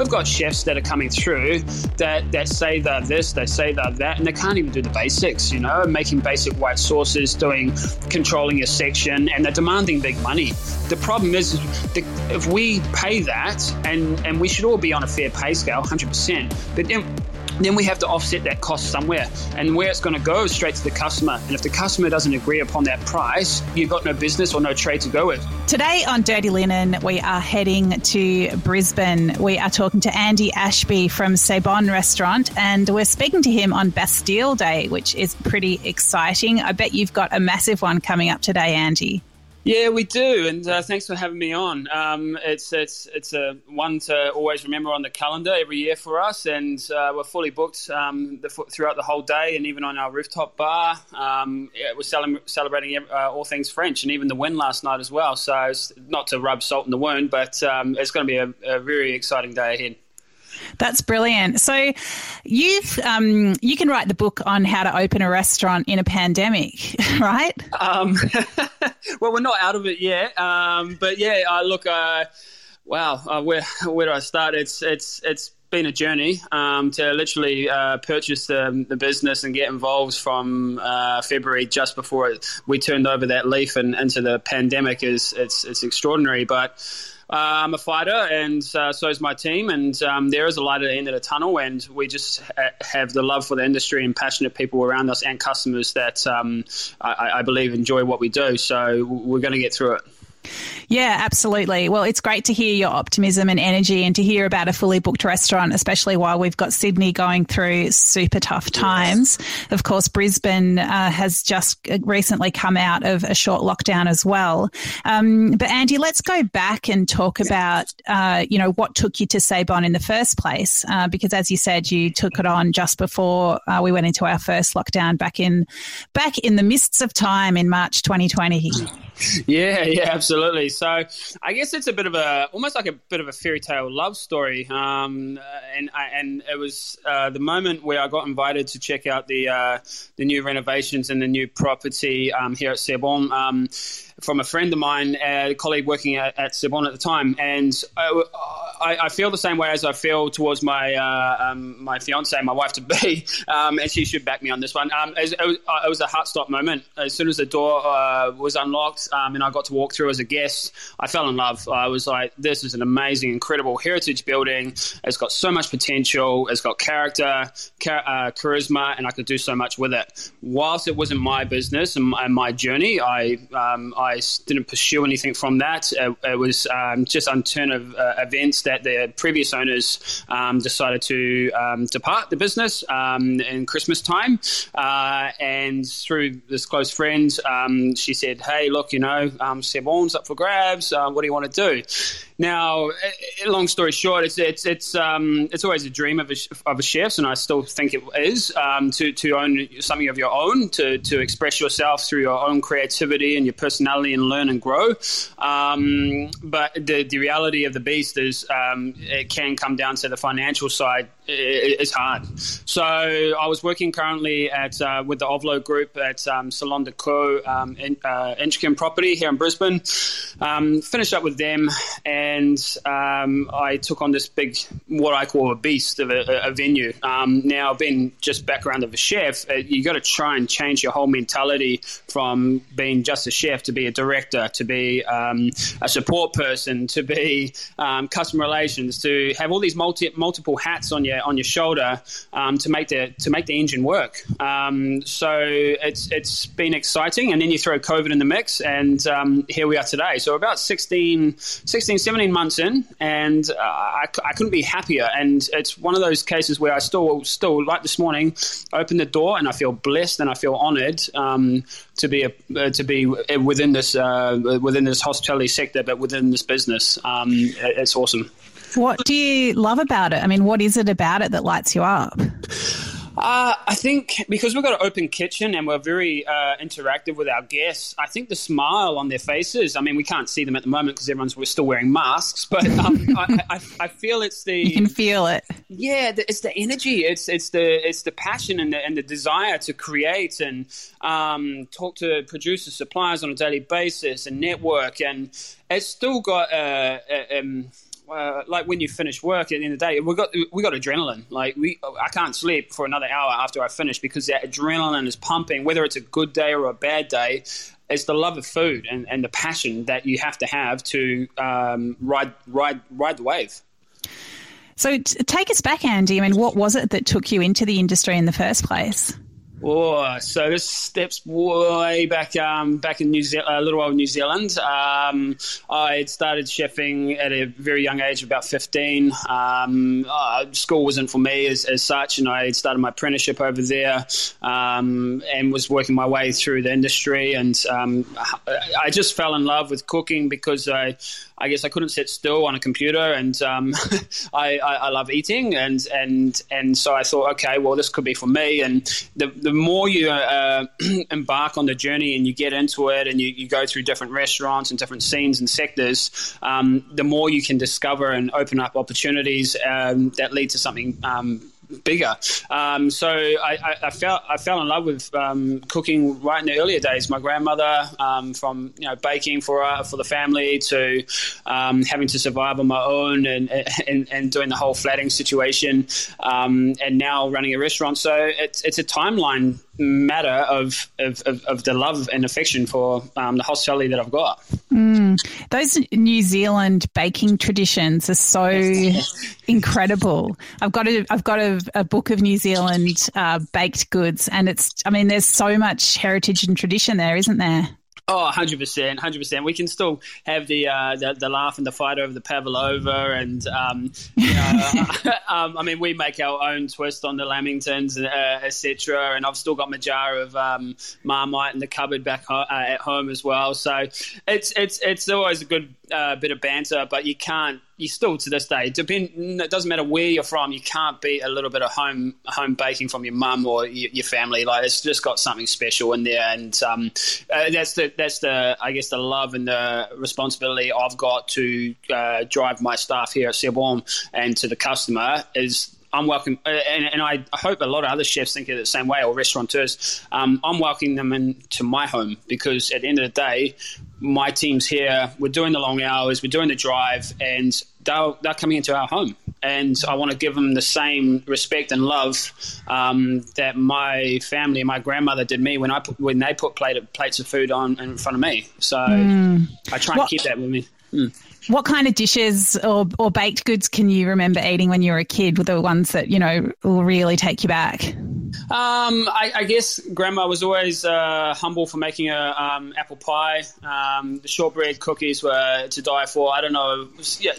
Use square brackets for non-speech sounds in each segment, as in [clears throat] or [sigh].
we've got chefs that are coming through that, that say they're this, they say they're that, and they can't even do the basics, you know, making basic white sauces, doing controlling your section, and they're demanding big money. The problem is, the, if we pay that, and, and we should all be on a fair pay scale, 100%, but then then we have to offset that cost somewhere. And where it's going to go is straight to the customer. And if the customer doesn't agree upon that price, you've got no business or no trade to go with. Today on Dirty Linen, we are heading to Brisbane. We are talking to Andy Ashby from C'est Bon Restaurant, and we're speaking to him on Bastille Day, which is pretty exciting. I bet you've got a massive one coming up today, Andy. Yeah, we do, and uh, thanks for having me on. Um, it's it's it's a one to always remember on the calendar every year for us, and uh, we're fully booked um, the, throughout the whole day, and even on our rooftop bar, um, yeah, we're cel- celebrating uh, all things French, and even the win last night as well. So, not to rub salt in the wound, but um, it's going to be a, a very exciting day ahead. That's brilliant. So, you've um, you can write the book on how to open a restaurant in a pandemic, [laughs] right? Um, [laughs] well, we're not out of it yet, um, but yeah, uh, look, uh, wow, uh, where where do I start? It's it's it's been a journey um, to literally uh, purchase the, the, business and get involved from uh, February just before we turned over that leaf and into the pandemic is it's it's extraordinary, but. Uh, I'm a fighter, and uh, so is my team. And um, there is a light at the end of the tunnel, and we just ha- have the love for the industry and passionate people around us and customers that um, I-, I believe enjoy what we do. So we're going to get through it. Yeah, absolutely. Well, it's great to hear your optimism and energy and to hear about a fully booked restaurant, especially while we've got Sydney going through super tough times. Yes. Of course, Brisbane uh, has just recently come out of a short lockdown as well. Um, but Andy, let's go back and talk about, uh, you know, what took you to C'est Bon in the first place? Uh, because as you said, you took it on just before uh, we went into our first lockdown back in, back in the mists of time in March 2020. Yeah, yeah, absolutely. So I guess it's a bit of a almost like a bit of a fairy tale love story. Um, and and it was uh, the moment where I got invited to check out the uh, the new renovations and the new property um, here at C'est Bon. Um, from a friend of mine, a colleague working at, at at the time, and I, I, I, feel the same way as I feel towards my uh, um, my fiance, my wife to be, [laughs] um, and she should back me on this one. Um, it, was, it, was, a heart stop moment. As soon as the door uh, was unlocked um, and I got to walk through as a guest, I fell in love. I was like, "This is an amazing, incredible heritage building. It's got so much potential. It's got character, char- uh, charisma, and I could do so much with it." Whilst it wasn't my business and, and my journey, I um, I I didn't pursue anything from that. It, it was um, just on turn of uh, events that the previous owners um, decided to um, depart the business um, in Christmas time. Uh, and through this close friend, um, she said, Hey, look, you know, um, up for grabs. Uh, what do you want to do? Now, long story short, it's it's it's um, it's always a dream of a, of a chef's, and I still think it is um, to to own something of your own, to to express yourself through your own creativity and your personality, and learn and grow. Um, but the the reality of the beast is um, it can come down to the financial side. It's hard. So I was working currently at uh, with the Ovlo Group at um, Salon de Co. Um, in, uh, Inchcolm property here in Brisbane. Um, finished up with them and and um, I took on this big, what I call a beast of a, a venue. Um, now, being just background of a chef, uh, you got to try and change your whole mentality from being just a chef to be a director, to be um, a support person, to be um, customer relations, to have all these multi, multiple hats on your on your shoulder um, to make the to make the engine work. Um, so it's it's been exciting, and then you throw COVID in the mix, and here we are today. So about 16, 16 17 17 months in, and uh, I, I, couldn't be happier. And it's one of those cases where I still, still like this morning, open the door and I feel blessed and I feel honoured um, to be a, uh, to be within this uh, within this hospitality sector, but within this business. Um, it's awesome. What do you love about it? I mean, what is it about it that lights you up? Uh, I think because we've got an open kitchen and we're very uh, interactive with our guests, I think the smile on their faces, I mean, we can't see them at the moment because everyone's we're still wearing masks, but um, [laughs] I, I, I, feel it's the. You can feel it. Yeah, it's the energy. It's it's the it's the passion and the, and the desire to create and um, talk to producers, suppliers on a daily basis and network. And it's still got a. a um, uh, like when you finish work at the end of the day, we got we got adrenaline. Like we, I can't sleep for another hour after I finish because that adrenaline is pumping. Whether it's a good day or a bad day, it's the love of food and, and the passion that you have to have to um, ride ride ride the wave. So t- take us back, Andy. I mean, what was it that took you into the industry in the first place? Oh, so this steps way back, um, back in New Zealand, a little old New Zealand. Um, I had started chefing at a very young age, about 15. Um, uh, school wasn't for me as, as, such, and I started my apprenticeship over there um, and was working my way through the industry. And um, I just fell in love with cooking because I, I guess I couldn't sit still on a computer, and um, [laughs] I, I, I, love eating, and and and so I thought, okay, well, this could be for me. And the the more you uh, [clears throat] embark on the journey and you get into it, and you, you go through different restaurants and different scenes and sectors, um, the more you can discover and open up opportunities um, that lead to something um, bigger. Um, so I, I, I, fell I fell in love with um, cooking right in the earlier days. My grandmother, um, from you know baking for uh, for the family to um, having to survive on my own and, and, and doing the whole flatting situation, um, and now running a restaurant. So it's it's a timeline matter of, of, of, of, the love and affection for um, the hospitality that I've got. Mm. Those New Zealand baking traditions are so incredible. I've got a I've got a, a book of New Zealand uh, baked goods, and it's I mean there's so much heritage and tradition there, isn't there? Oh, 100%, 100%. We can still have the, uh, the, the laugh and the fight over the pavlova, and um, you know, [laughs] [laughs] um, I mean, we make our own twist on the lamingtons, uh, etc. And I've still got my jar of um, marmite in the cupboard back ho- uh, at home as well. So it's it's it's always a good uh, bit of banter, but you can't you still to this day depend. It doesn't matter where you're from. You can't beat a little bit of home home baking from your mum or your, your, family. Like it's just got something special in there, and um, uh, that's the that's the I guess the love and the responsibility I've got to uh, drive my staff here at C'est Bon and to the customer is I'm welcome, uh, and, and, I hope a lot of other chefs think of it the same way, or restaurateurs. Um, I'm welcoming them into my home because at the end of the day, my team's here. We're doing the long hours, we're doing the drive, and they're, they're coming into our home. And I want to give them the same respect and love um, that my family, and my grandmother did me when I put, when they put plate, plates of food on in front of me. So mm. I try and keep that with me. Mm. What kind of dishes or, or baked goods can you remember eating when you were a kid? Were the ones that you know will really take you back? Um, I, I, guess grandma was always uh, humble for making a um, apple pie. Um, the shortbread cookies were to die for. I don't know.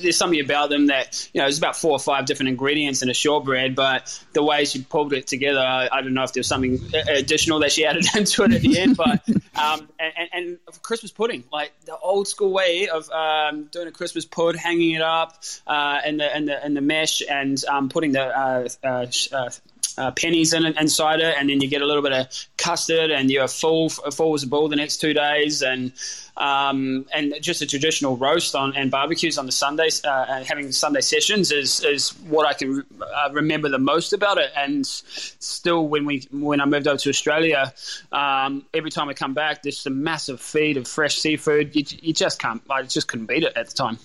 There's something about them that you know. There's about four or five different ingredients in a shortbread, but the way she pulled it together, I, I don't know if there was something additional that she [laughs] added into it at the end. But um, and, and, Christmas pudding, like the old school way of um, doing a Christmas pud, hanging it up uh, in the in the in the mesh and um, putting the uh, uh, uh uh, pennies in it, inside it, and then you get a little bit of custard, and you're full full as a bull the next two days, and um, and just a traditional roast on and barbecues on the Sundays, uh, having Sunday sessions is is what I can uh, remember the most about it. And still, when we when I moved over to Australia, um, every time I come back, there's a massive feed of fresh seafood. You, you just can't, I just couldn't beat it at the time.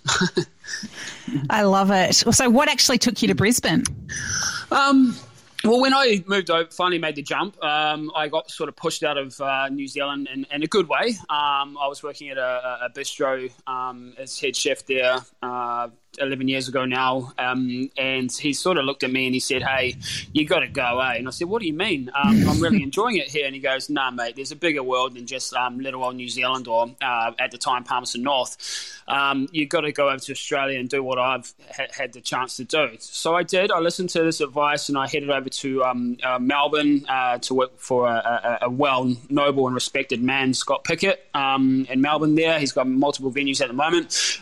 [laughs] I love it. So, what actually took you to Brisbane? Um, well, when I moved over, finally made the jump, um, I got sort of pushed out of uh, New Zealand in, in, a good way. Um, I was working at a, a bistro um, as head chef there. Uh, 11 years ago now, um, and he sort of looked at me and he said, "Hey, you got to go, eh?" And I said, "What do you mean? Um, I'm really enjoying it here." And he goes, "Nah, mate, there's a bigger world than just um, little old New Zealand or uh, at the time Palmerston North. Um, you got to go over to Australia and do what I've ha- had the chance to do." So I did. I listened to this advice and I headed over to um, uh, Melbourne uh, to work for a, a, a, well noble and respected man, Scott Pickett, um, in Melbourne. There, he's got multiple venues at the moment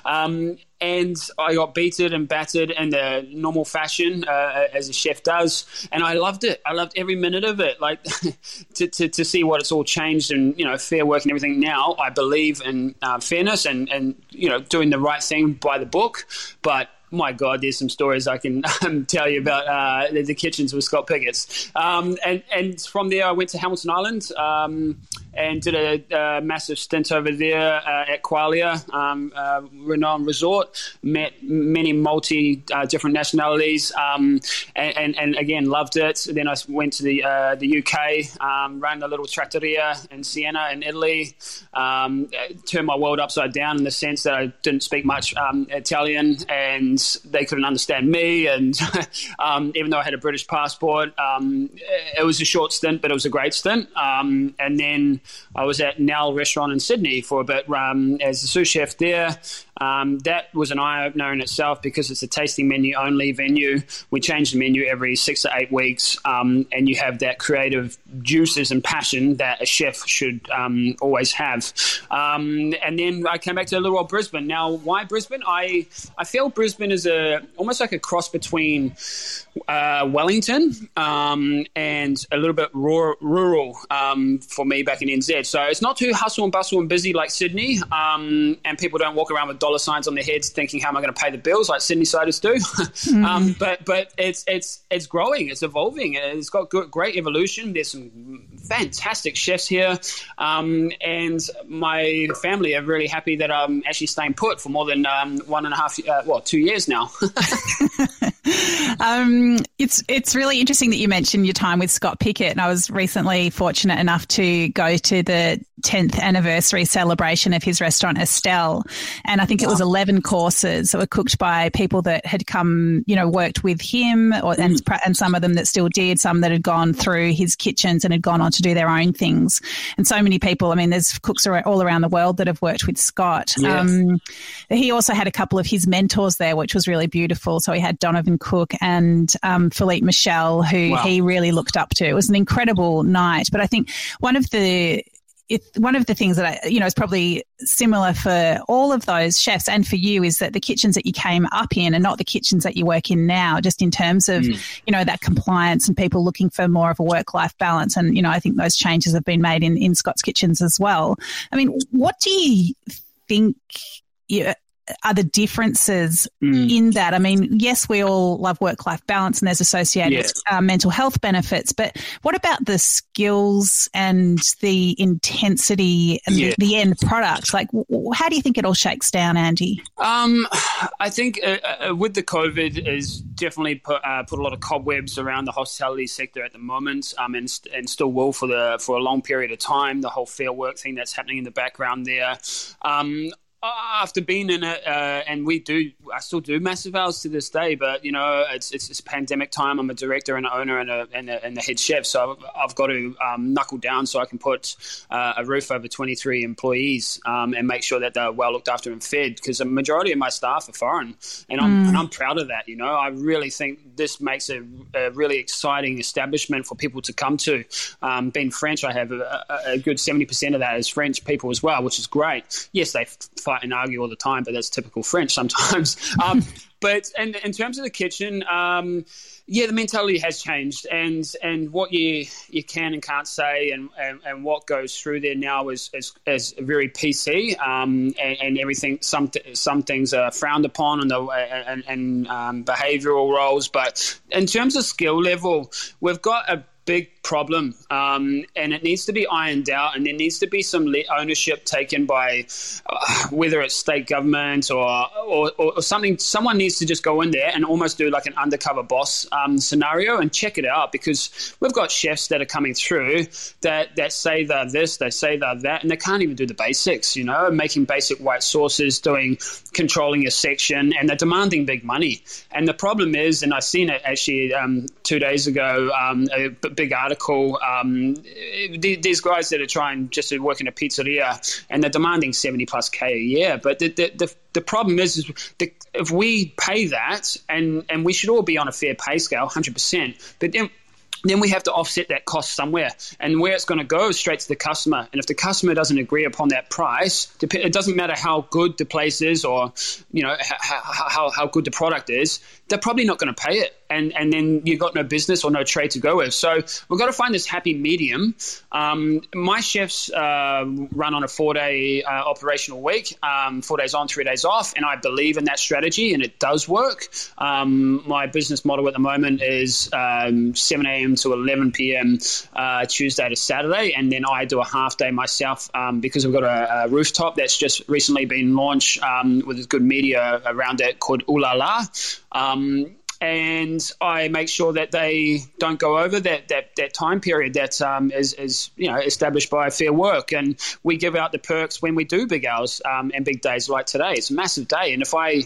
and I got beaten and battered in the normal fashion uh, as a chef does, and I loved it. I loved every minute of it. Like [laughs] to, to, to, see what it's all changed and you know fair work and everything. Now I believe in uh, fairness and and you know doing the right thing by the book, but my God, there's some stories I can [laughs] um, tell you about uh, the, the, kitchens with Scott Pickett's. Um, and, and from there, I went to Hamilton Island um, and did a, a massive stint over there uh, at Qualia, um, uh, renowned resort. Met many multi uh, different nationalities, um, and, and, and, again loved it. Then I went to the uh, the UK, um, ran a little trattoria in Siena in Italy. Um, turned my world upside down in the sense that I didn't speak much um, Italian, and they couldn't understand me. And [laughs] um, even though I had a British passport, it was a short stint, but it was a great stint. and then I was at Nel Restaurant in Sydney for a bit um, as a sous chef there. Um, that was an eye opener in itself because it's a tasting menu only venue. We change the menu every six to eight weeks, um, and you have that creative juices and passion that a chef should um, always have. Um, and then I came back to a little old Brisbane. Now, why Brisbane? I I feel Brisbane is a almost like a cross between uh, Wellington um, and a little bit rural, rural um, for me back in NZ. So it's not too hustle and bustle and busy like Sydney, and people don't walk around with dollar signs on their heads, thinking, "How am I going to pay the bills?" like Sydney siders do. mm. [laughs] um, but but it's it's it's growing, it's evolving, and it's got good, great evolution. There's some fantastic chefs here, um, and my family are really happy that I'm actually staying put for more than um, one and a half, uh, well, two years now. [laughs] um, it's it's really interesting that you mentioned your time with Scott Pickett, and I was recently fortunate enough to go to the 10th anniversary celebration of his restaurant Estelle, and I think it was 11 courses that were cooked by people that had come, you know, worked with him, or, and mm. and some of them that still did, some that had gone through his kitchens and had gone on to do their own things, and so many people. I mean, there's cooks all around the world that have worked with Scott. Yes. Um, he also had a couple of his mentors there, which was really beautiful. So he had Donovan Cooke and um, Philippe Mouchel, who wow. he really looked up to. It was an incredible night. But I think one of the it, one of the things that I, you know, is probably similar for all of those chefs and for you is that the kitchens that you came up in are not the kitchens that you work in now, just in terms of, mm. you know, that compliance and people looking for more of a work life balance. And, you know, I think those changes have been made in, in Scott's kitchens as well. I mean, what do you think you, are the differences mm. in that? I mean, yes, we all love work life balance and there's associated yes. uh, mental health benefits, but what about the skills and the intensity and the, the, end product? Like, w- how do you think it all shakes down, Andy? Um, I think uh, uh, with the COVID has definitely put, uh, put a lot of cobwebs around the hospitality sector at the moment, um, and, and still will for the for a long period of time. The whole fair work thing that's happening in the background there. Um, after being in it, uh, and we do, I still do massive hours to this day. But you know, it's, it's, it's pandemic time. I'm a director and an owner and, a, and, a, and the head chef, so I've, I've got to um, knuckle down so I can put uh, a roof over 23 employees um, and make sure that they're well looked after and fed. Because the majority of my staff are foreign, and I'm, mm. and I'm proud of that. You know, I really think this makes a, a really exciting establishment for people to come to. Um, being French, I have a, a good 70% of that is French people as well, which is great. Yes, they fight fight and argue all the time, but that's typical French sometimes. [laughs] Um, but in, in terms of the kitchen, um, yeah, the mentality has changed, and and what you you can and can't say, and, and, and what goes through there now is is, is very PC, um, and, and, everything. Some some things are frowned upon, and the and, and um, behavioural roles. But in terms of skill level, we've got a big problem, um, and it needs to be ironed out, and there needs to be some ownership taken by uh, whether it's state government or, or, or something. Someone needs to just go in there and almost do like an undercover boss um, scenario and check it out because we've got chefs that are coming through that that say they're this, they say they're that, and they can't even do the basics. You know, making basic white sauces, doing controlling your section, and they're demanding big money. And the problem is, and I've seen it actually um, two days ago, um, a big article. Um, these guys that are trying just to work in a pizzeria and they're demanding 70 plus K a year. But the, the, the, the problem is, is the, if we pay that, and, and we should all be on a fair pay scale, 100%, but then then we have to offset that cost somewhere. And where it's going to go is straight to the customer. And if the customer doesn't agree upon that price, it doesn't matter how good the place is or you know how, how, how good the product is. They're probably not going to pay it. And, and then you've got no business or no trade to go with. So we've got to find this happy medium. Um, my chefs uh, run on a four day uh, operational week, um, four days on, three days off. And I believe in that strategy and it does work. Um, my business model at the moment is um, 7 a.m. to 11 p.m. Uh, Tuesday to Saturday. And then I do a half day myself um, because we've got a, a, rooftop that's just recently been launched um, with good media around it called Ooh La La. Um, and I make sure that they don't go over that that, that time period that um, is, is you know established by Fair Work. And we give out the perks when we do big hours um, and big days like today. It's a massive day, and if I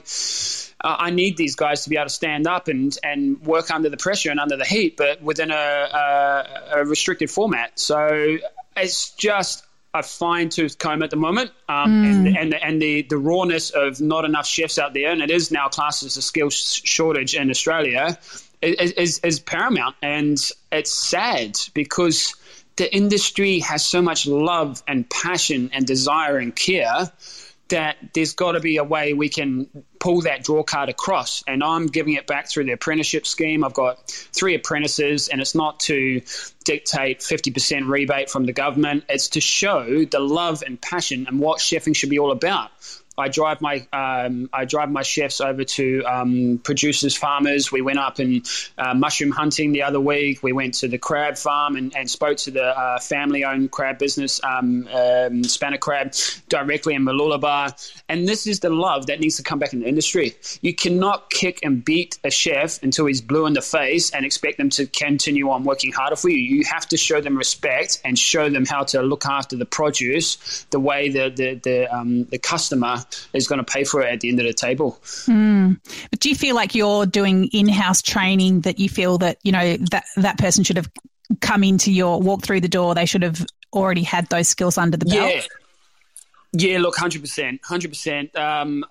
uh, I need these guys to be able to stand up and, and work under the pressure and under the heat, but within a, a, a restricted format. So it's just a fine tooth comb at the moment, um, mm. and and and the, the rawness of not enough chefs out there, and it is now classed as a skill shortage in Australia, is, is, is paramount, and it's sad because the industry has so much love and passion and desire and care that there's got to be a way we can pull that draw card across. And I'm giving it back through the apprenticeship scheme. I've got three apprentices, and it's not to dictate 50% rebate from the government, it's to show the love and passion and what chefing should be all about. I drive my um, I drive my chefs over to um, producers, farmers. We went up and uh, mushroom hunting the other week. We went to the crab farm and, and spoke to the uh, family-owned crab business, um, um Spanner Crab, directly in Mooloolaba. And this is the love that needs to come back in the industry. You cannot kick and beat a chef until he's blue in the face and expect them to continue on working harder for you. You have to show them respect and show them how to look after the produce the way the the the, um, the customer is going to pay for it at the end of the table. Mm. But do you feel like you're doing in-house training that you feel that you know that that person should have come into your walk through the door? They should have already had those skills under the belt. Yeah. Yeah, look, hundred percent, hundred percent. Um,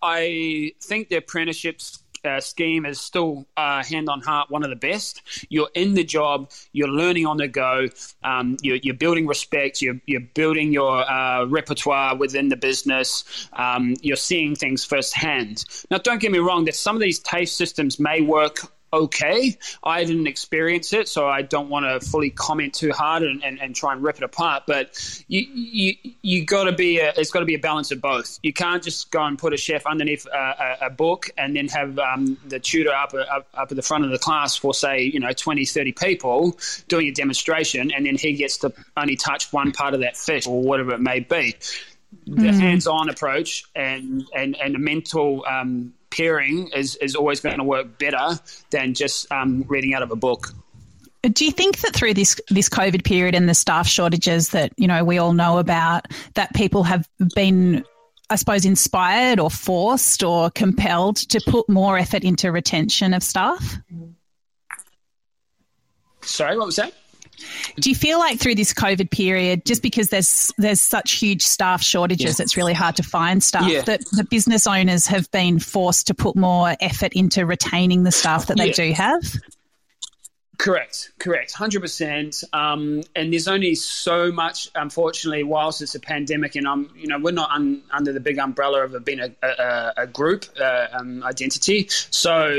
I think the apprenticeships uh, scheme is still uh, hand on heart one of the best. You're in the job, you're learning on the go, um, you're, you're, building respect, you're, you're building your uh, repertoire within the business, um, you're seeing things firsthand. Now, don't get me wrong, that some of these TAFE systems may work okay. I didn't experience it, so I don't want to fully comment too hard and, and, and try and rip it apart. But you you you got to be a, it's got to be a balance of both. You can't just go and put a chef underneath a, a, a book and then have um, the tutor up, up up at the front of the class for say you know 20, 30 people doing a demonstration, and then he gets to only touch one part of that fish or whatever it may be. The mm. hands-on approach and and and the mental um, pairing is, is always going to work better than just um, reading out of a book. Do you think that through this this COVID period and the staff shortages that you know we all know about, that people have been, I suppose, inspired or forced or compelled to put more effort into retention of staff? Sorry, what was that? Do you feel like through this COVID period, just because there's there's such huge staff shortages, yeah. it's really hard to find staff yeah. that the business owners have been forced to put more effort into retaining the staff that they yeah. do have? Correct, correct, hundred um, percent. And there's only so much, unfortunately, whilst it's a pandemic, and I'm, you know, we're not un, under the big umbrella of being a, a, a group uh, um, identity. So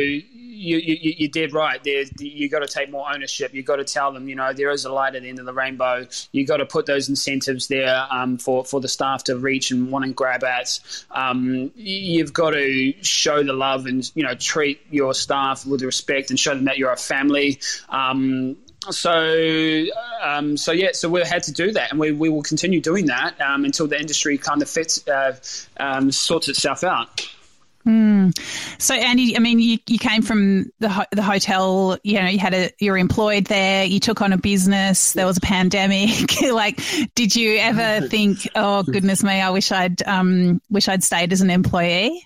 you, you, you did right. There, you got to take more ownership. You got to tell them, you know, there is a light at the end of the rainbow. You got to put those incentives there um, for for the staff to reach and want to grab at. Um, you've got to show the love and you know treat your staff with respect and show them that you're a family. Um, so um, so yeah so we had to do that and we, we will continue doing that um, until the industry kind of fits uh, um, sorts itself out Mm. So, Andy, I mean, you, you came from the ho- the hotel. You know, you had a you're employed there. You took on a business. There was a pandemic. [laughs] like, did you ever think, "Oh goodness me, I wish I'd um wish I'd stayed as an employee"?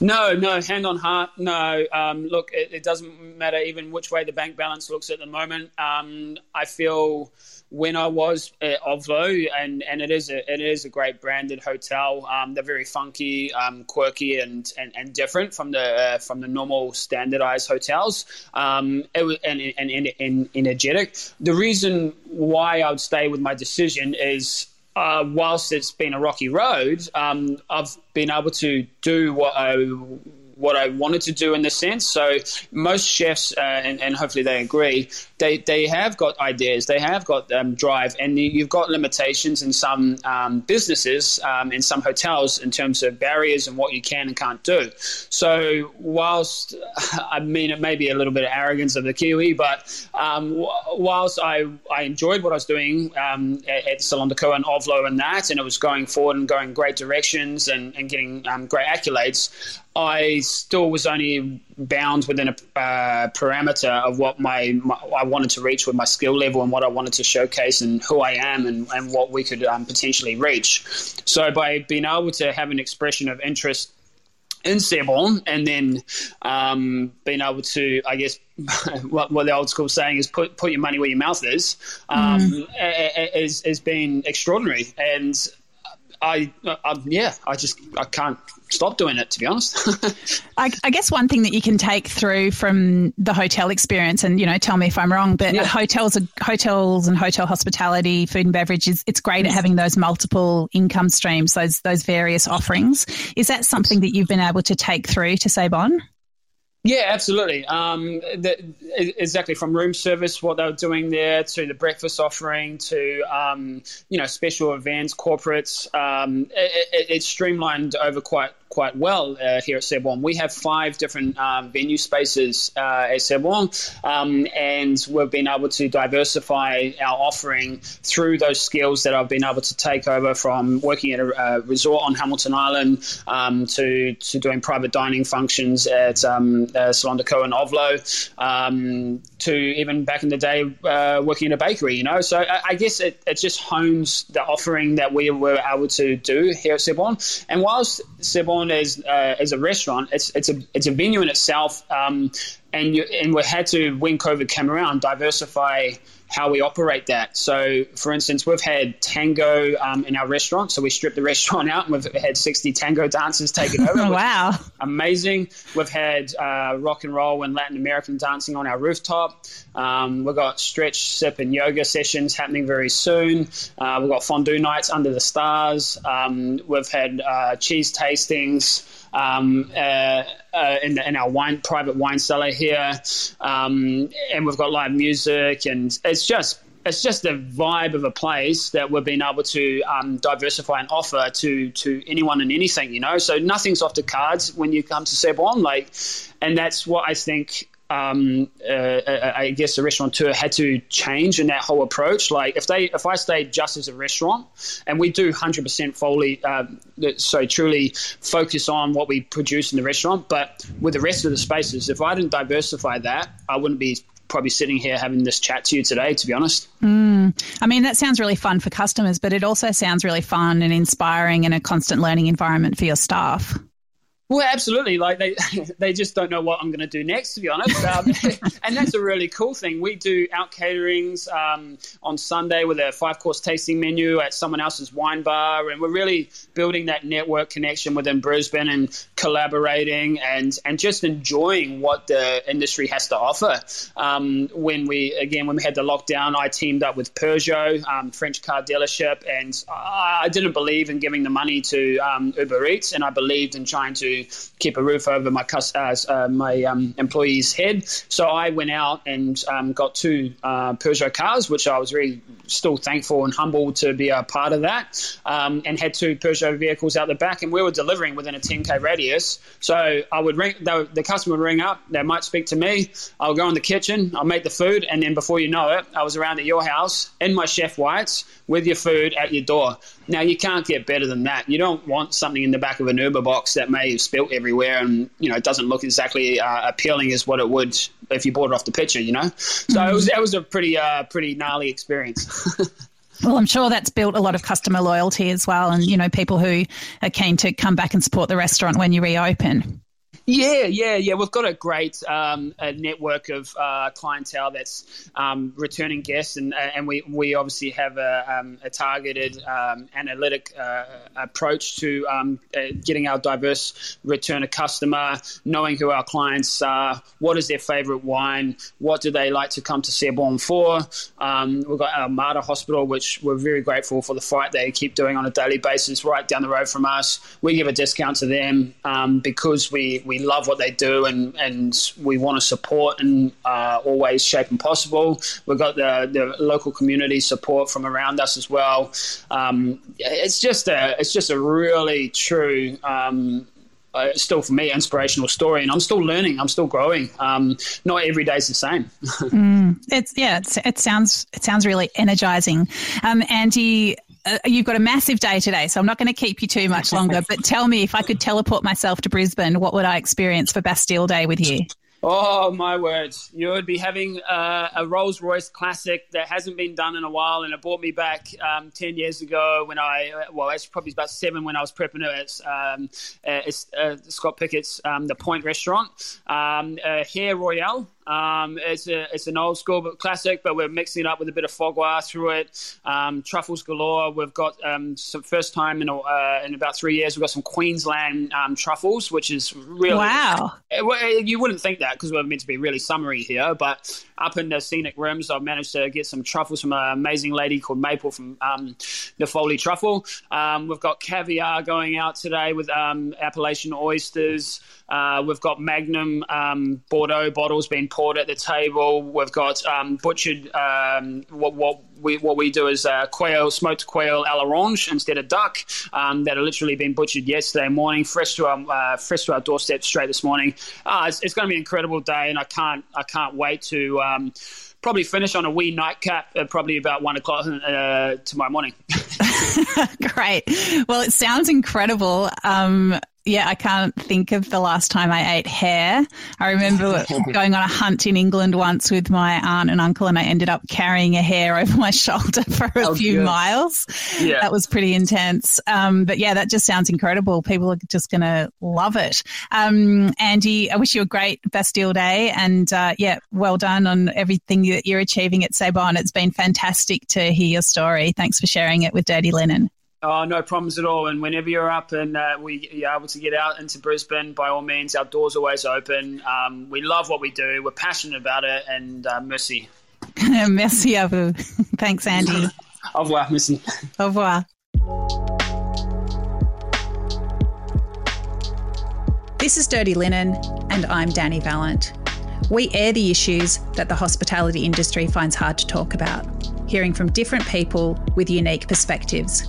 No, no, hand on heart, no. Um, look, it, it, doesn't matter even which way the bank balance looks at the moment. Um, I feel when I was at Ovlo, and, and it is a, it is a great branded hotel. Um, they're very funky, um, quirky, and, and, and different from the uh, from the normal standardized hotels. Um, it was and, and, and, and energetic. The reason why I would stay with my decision is uh, whilst it's been a rocky road, um, I've been able to do what I what I wanted to do in this sense. So most chefs, uh, and, and, hopefully they agree, they, they have got ideas, they have got um, drive, and you've got limitations in some um, businesses, um, in some hotels, in terms of barriers and what you can and can't do. So whilst [laughs] I mean it may be a little bit of arrogance of the Kiwi, but um, whilst I, I enjoyed what I was doing um, at, at Salon de Co and Ovlo and that, and it was going forward and going great directions and, and getting um, great accolades, I still was only bound within a uh, parameter of what my, my, I wanted to reach with my skill level and what I wanted to showcase and who I am and, and what we could um, potentially reach. So by being able to have an expression of interest in C'est Bon and then um, being able to, I guess, [laughs] what, what, the old school saying is put put your money where your mouth is, um, mm. has, has been extraordinary. And I, I, yeah, I just I can't stop doing it to be honest. [laughs] I, I, guess one thing that you can take through from the hotel experience, and you know, tell me if I'm wrong, but yeah. hotels, hotels, and hotel hospitality, food and beverage is it's great at having those multiple income streams, those those various offerings. Is that something that you've been able to take through to C'est Bon? Yeah, absolutely. Um, the, exactly from room service, what they were doing there, to the breakfast offering, to um, you know special events, corporates. Um, it, it, it's streamlined over quite quite well uh, here at C'est Bon. We have five different um, venue spaces uh, at C'est Bon, um, and we've been able to diversify our offering through those skills that I've been able to take over from working at a, a resort on Hamilton Island um, to, to doing private dining functions at um, uh, Salon de Co and Ovlo um, to even back in the day uh, working in a bakery, you know. So I, I guess it, it just hones the offering that we were able to do here at C'est Bon. And whilst C'est Bon as uh, as a restaurant. It's it's a it's a venue in itself, um, and you, and we had to when COVID came around diversify how we operate that. So, for instance, we've had tango um, in our restaurant. So we stripped the [laughs] restaurant out and we've had 60 tango dancers taken [laughs] over. wow. Amazing. We've had uh, rock and roll and Latin American dancing on our rooftop. Um, we've got stretch, sip, and yoga sessions happening very soon. Uh, we've got fondue nights under the stars. Um, we've had uh, cheese tastings um, uh, uh, in, in, our wine private wine cellar here, um, and we've got live music, and it's just it's just the vibe of a place that we've been able to um, diversify and offer to to anyone and anything, you know. So nothing's off the cards when you come to C'est Bon, like, and that's what I think um, uh, uh, I guess the restaurateur had to change in that whole approach. Like if they, if I stayed just as a restaurant, and we do hundred percent fully, uh, so truly focus on what we produce in the restaurant, but with the rest of the spaces, if I didn't diversify that, I wouldn't be probably sitting here having this chat to you today, to be honest. Mm. I mean, that sounds really fun for customers, but it also sounds really fun and inspiring and a constant learning environment for your staff. Well, absolutely. Like they, [laughs] they just don't know what I'm going to do next, to be honest. Um, [laughs] and that's a really cool thing. We do out caterings um, on Sunday with a five course tasting menu at someone else's wine bar, and we're really building that network connection within Brisbane and collaborating and and just enjoying what the industry has to offer. Um, when we again when we had the lockdown, I teamed up with Peugeot, um, French car dealership, and I didn't believe in giving the money to um, Uber Eats, and I believed in trying to keep a roof over my uh, uh, my um, employee's head. So I went out and um, got two uh, Peugeot cars, which I was really still thankful and humble to be a part of that, um, and had two Peugeot vehicles out the back, and we were delivering within a 10k radius. So I would ring the, the customer would ring up, they might speak to me. I'll go in the kitchen, I'll make the food, and then before you know it, I was around at your house in my chef whites with your food at your door. Now you can't get better than that. You don't want something in the back of an Uber box that may spilt everywhere and you know it doesn't look exactly uh, appealing as what it would if you bought it off the picture. You know, so mm-hmm. it was that was a pretty uh, pretty gnarly experience. [laughs] Well, I'm sure that's built a lot of customer loyalty as well, and you know people who are keen to come back and support the restaurant when you reopen. Yeah, yeah, yeah. We've got a great um, a network of uh, clientele that's um, returning guests, and uh, and we, we obviously have a, um, a targeted um, analytic uh, approach to um, uh, getting our diverse return of customer, knowing who our clients are, what is their favorite wine, what do they like to come to C'est Bon for. Um, we've got our Mater Hospital, which we're very grateful for the fight they keep doing on a daily basis right down the road from us. We give a discount to them because we, we love what they do and, and we want to support in uh, shape, and possible. We've got the, the local community support from around us as well. Um, it's just a it's just a really true um, uh, still for me inspirational story and i'm still learning i'm still growing um, not every day's the same [laughs] mm, it's yeah it's, it sounds it sounds really energizing um, andy uh, you've got a massive day today, so I'm not going to keep you too much [laughs] longer. but tell me, if I could teleport myself to Brisbane, what would I experience for Bastille Day with you? Oh my words! You would be having uh, a Rolls Royce Classic that hasn't been done in a while, and it brought me back um, ten years ago when I uh, well, it's probably about seven when I was prepping it. at, um, uh, it's uh, Scott Pickett's um, the Point Restaurant, um, Hare Royale. Um, it's a it's an old school but classic, but we're mixing it up with a bit of foie gras through it. Um, truffles galore. We've got um, some first time in uh, in about three years. We've got some Queensland um, truffles, which is really wow. It, it, you wouldn't think that because we're meant to be really summery here, but up in the scenic rims, I've managed to get some truffles from an amazing lady called Maple from um, the Foley Truffle. Um, we've got caviar going out today with Appellation oysters. Uh, we've got Magnum um, Bordeaux bottles being poured at the table. We've got um, butchered um, what, what, we what we do is uh, quail, smoked quail à l'orange instead of duck um, that are literally been butchered yesterday morning, fresh to our uh, fresh to our doorstep straight this morning. Uh, it's, it's going to be an incredible day, and I can't I can't wait to. Um, probably finish on a wee nightcap at probably about one o'clock uh, tomorrow morning. [laughs] [laughs] Great. Well, it sounds incredible. Um, yeah, I can't think of the last time I ate hare. I remember [laughs] going on a hunt in England once with my aunt and uncle, and I ended up carrying a hare [laughs] over my shoulder for a oh, few good. miles. Yeah. That was pretty intense. Um, but yeah, that just sounds incredible. People are just going to love it. Um, Andy, I wish you a great Bastille Day, and uh, yeah, well done on everything that you're achieving at C'est Bon. It's been fantastic to hear your story. Thanks for sharing it with Dirty Linen. Oh, no problems at all. And whenever you're up and uh, we, you're able to get out into Brisbane, by all means, our door's always open. Um, we love what we do. We're passionate about it. And uh, merci. [laughs] merci à vous. [laughs] Thanks, Andy. [laughs] Au revoir, merci. Au revoir. This is Dirty Linen, and I'm Dani Valent. We air the issues that the hospitality industry finds hard to talk about, hearing from different people with unique perspectives.